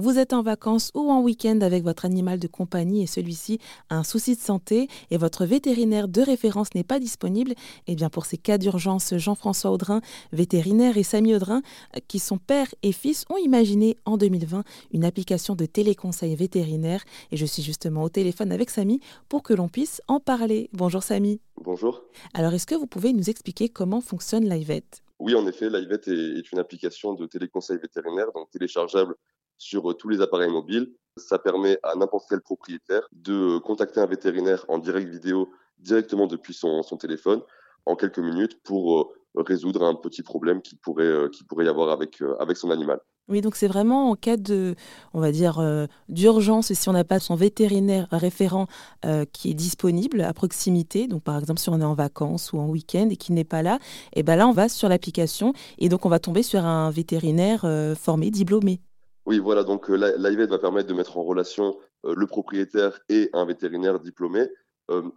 Vous êtes en vacances ou en week-end avec votre animal de compagnie et celui-ci a un souci de santé et votre vétérinaire de référence n'est pas disponible. Eh bien, pour ces cas d'urgence, Jean-François Audrin, vétérinaire, et Samy Audrin, qui sont père et fils, ont imaginé en 2020 une application de téléconseil vétérinaire. Et je suis justement au téléphone avec Samy pour que l'on puisse en parler. Bonjour Samy. Bonjour. Alors, est-ce que vous pouvez nous expliquer comment fonctionne l'IVET oui, en effet, l'IVET est, une application de téléconseil vétérinaire, donc téléchargeable sur euh, tous les appareils mobiles. Ça permet à n'importe quel propriétaire de contacter un vétérinaire en direct vidéo directement depuis son, téléphone en quelques minutes pour euh, résoudre un petit problème qui pourrait, euh, pourrait y avoir avec, avec son animal. Oui, donc c'est vraiment en cas de, on va dire, d'urgence, si on n'a pas son vétérinaire référent qui est disponible à proximité, donc par exemple si on est en vacances ou en week-end et qui n'est pas là, et eh ben là on va sur l'application et donc on va tomber sur un vétérinaire formé, diplômé. Oui, voilà, donc l'IVET va permettre de mettre en relation le propriétaire et un vétérinaire diplômé.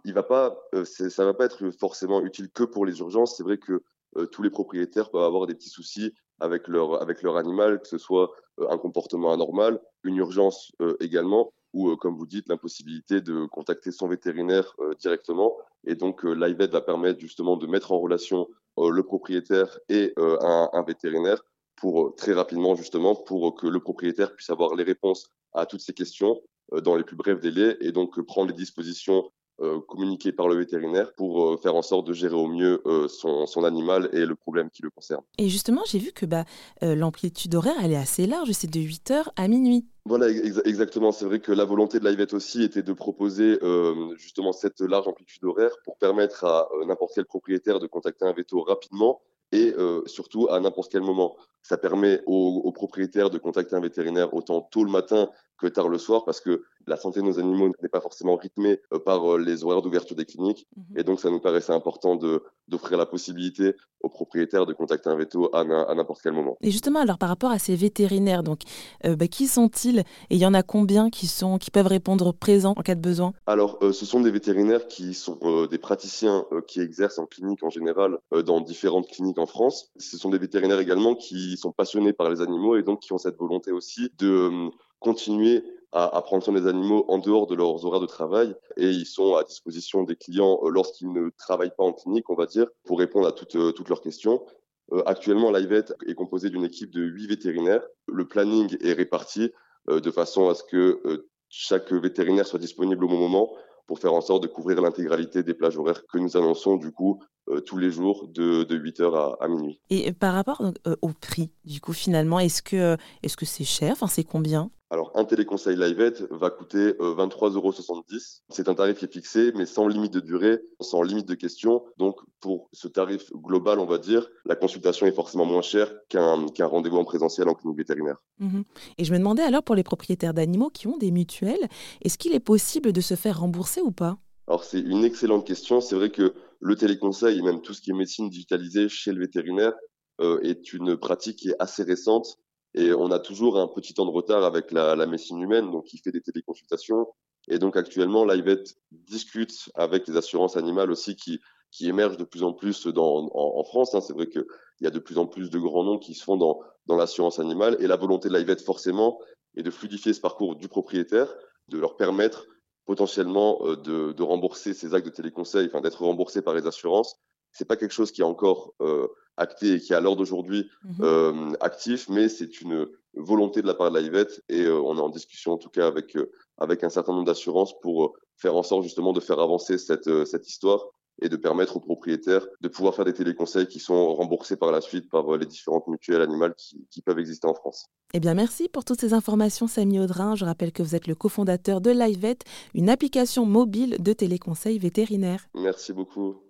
il va pas, ça va pas être forcément utile que pour les urgences. C'est vrai que tous les propriétaires peuvent avoir des petits soucis avec leur, avec leur animal, que ce soit euh, un comportement anormal, une urgence euh, également, ou euh, comme vous dites, l'impossibilité de contacter son vétérinaire directement. Et donc l'IVET va permettre justement de mettre en relation le propriétaire et un, vétérinaire pour très rapidement justement pour que le propriétaire puisse avoir les réponses à toutes ces questions dans les plus brefs délais et donc prendre les dispositions euh, communiqué par le vétérinaire pour euh, faire en sorte de gérer au mieux euh, son, animal et le problème qui le concerne. Et justement, j'ai vu que bah, l'amplitude horaire, elle est assez large, c'est de 8h à minuit. Voilà, exactement. C'est vrai que la volonté de l'IVET aussi était de proposer justement cette large amplitude horaire pour permettre à n'importe quel propriétaire de contacter un veto rapidement et surtout à n'importe quel moment. Ça permet aux, aux, propriétaires de contacter un vétérinaire autant tôt le matin que tard le soir parce que la santé de nos animaux n'est pas forcément rythmée euh, par euh, les horaires d'ouverture des cliniques. Mhm. Et donc, ça nous paraissait important d'offrir la possibilité aux propriétaires de contacter un veto à, n'importe quel moment. Et justement, alors par rapport à ces vétérinaires, donc, euh, bah, qui sont-ils Et il y en a combien qui, sont, qui peuvent répondre présents en cas de besoin? Alors, ce sont des vétérinaires qui sont des praticiens qui exercent en clinique en général dans différentes cliniques en France. Ce sont des vétérinaires également qui sont passionnés par les animaux et donc qui ont cette volonté aussi de continuer à, prendre soin des animaux en dehors de leurs horaires de travail et ils sont à disposition des clients euh, lorsqu'ils ne travaillent pas en clinique, on va dire, pour répondre à toutes, euh, toutes leurs questions. Euh, actuellement, l'IVET est composé d'une équipe de huit vétérinaires. Le planning est réparti de façon à ce que chaque vétérinaire soit disponible au bon moment pour faire en sorte de couvrir l'intégralité des plages horaires que nous annonçons du coup tous les jours de, de 8h à, minuit. Et par rapport au prix, du coup finalement, est-ce que est-ce que c'est cher? Enfin, c'est combien? Alors, un téléconseil LiveEd va coûter 23,70 euh, euros. C'est un tarif qui est fixé, mais sans limite de durée, sans limite de questions. Donc, pour ce tarif global, on va dire, la consultation est forcément moins chère qu'un rendez-vous en présentiel en clinique vétérinaire. Mhm. Et je me demandais alors, pour les propriétaires d'animaux qui ont des mutuelles, est-ce qu'il est possible de se faire rembourser ou pas? Alors c'est une excellente question. C'est vrai que le téléconseil et même tout ce qui est médecine digitalisée chez le vétérinaire euh, est une pratique qui est assez récente et on a toujours un petit temps de retard avec la, la médecine humaine, donc qui fait des téléconsultations. Et donc actuellement, l'IVET discute avec les assurances animales aussi qui, qui émergent de plus en plus dans, en, France. Hein. C'est vrai qu'il y a de plus en plus de grands noms qui se font dans, dans l'assurance animale. Et la volonté de l'IVET, forcément, est de fluidifier ce parcours du propriétaire, de leur permettre potentiellement euh, de, de rembourser ces actes de téléconseil, enfin d'être remboursés par les assurances. C'est pas quelque chose qui est encore euh, acté et qui est à l'heure d'aujourd'hui mhm. euh, actif, mais c'est une volonté de la part de l'IVET et euh, on est en discussion en tout cas avec, euh, avec un certain nombre d'assurances pour faire en sorte justement de faire avancer cette, cette histoire et de permettre aux propriétaires de pouvoir faire des téléconseils qui sont remboursés par la suite par les différentes mutuelles animales qui, qui peuvent exister en France. Eh bien, merci pour toutes ces informations, Samy Audrin. Je rappelle que vous êtes le cofondateur de LiveVet, une application mobile de téléconseil vétérinaire. Merci beaucoup.